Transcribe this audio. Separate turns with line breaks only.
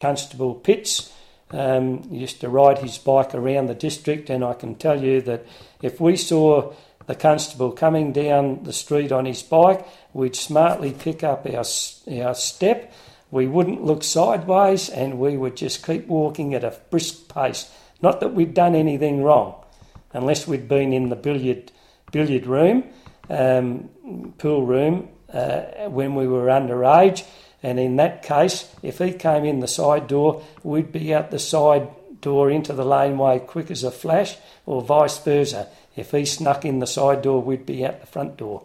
Constable Pitts um, used to ride his bike around the district, and I can tell you that if we saw the constable coming down the street on his bike, we'd smartly pick up our, our step. We wouldn't look sideways and we would just keep walking at a brisk pace. Not that we'd done anything wrong, unless we'd been in the billiard, billiard room, um, pool room, uh, when we were underage. And in that case, if he came in the side door, we'd be out the side door into the laneway quick as a flash, or vice versa. If he snuck in the side door, we'd be out the front door.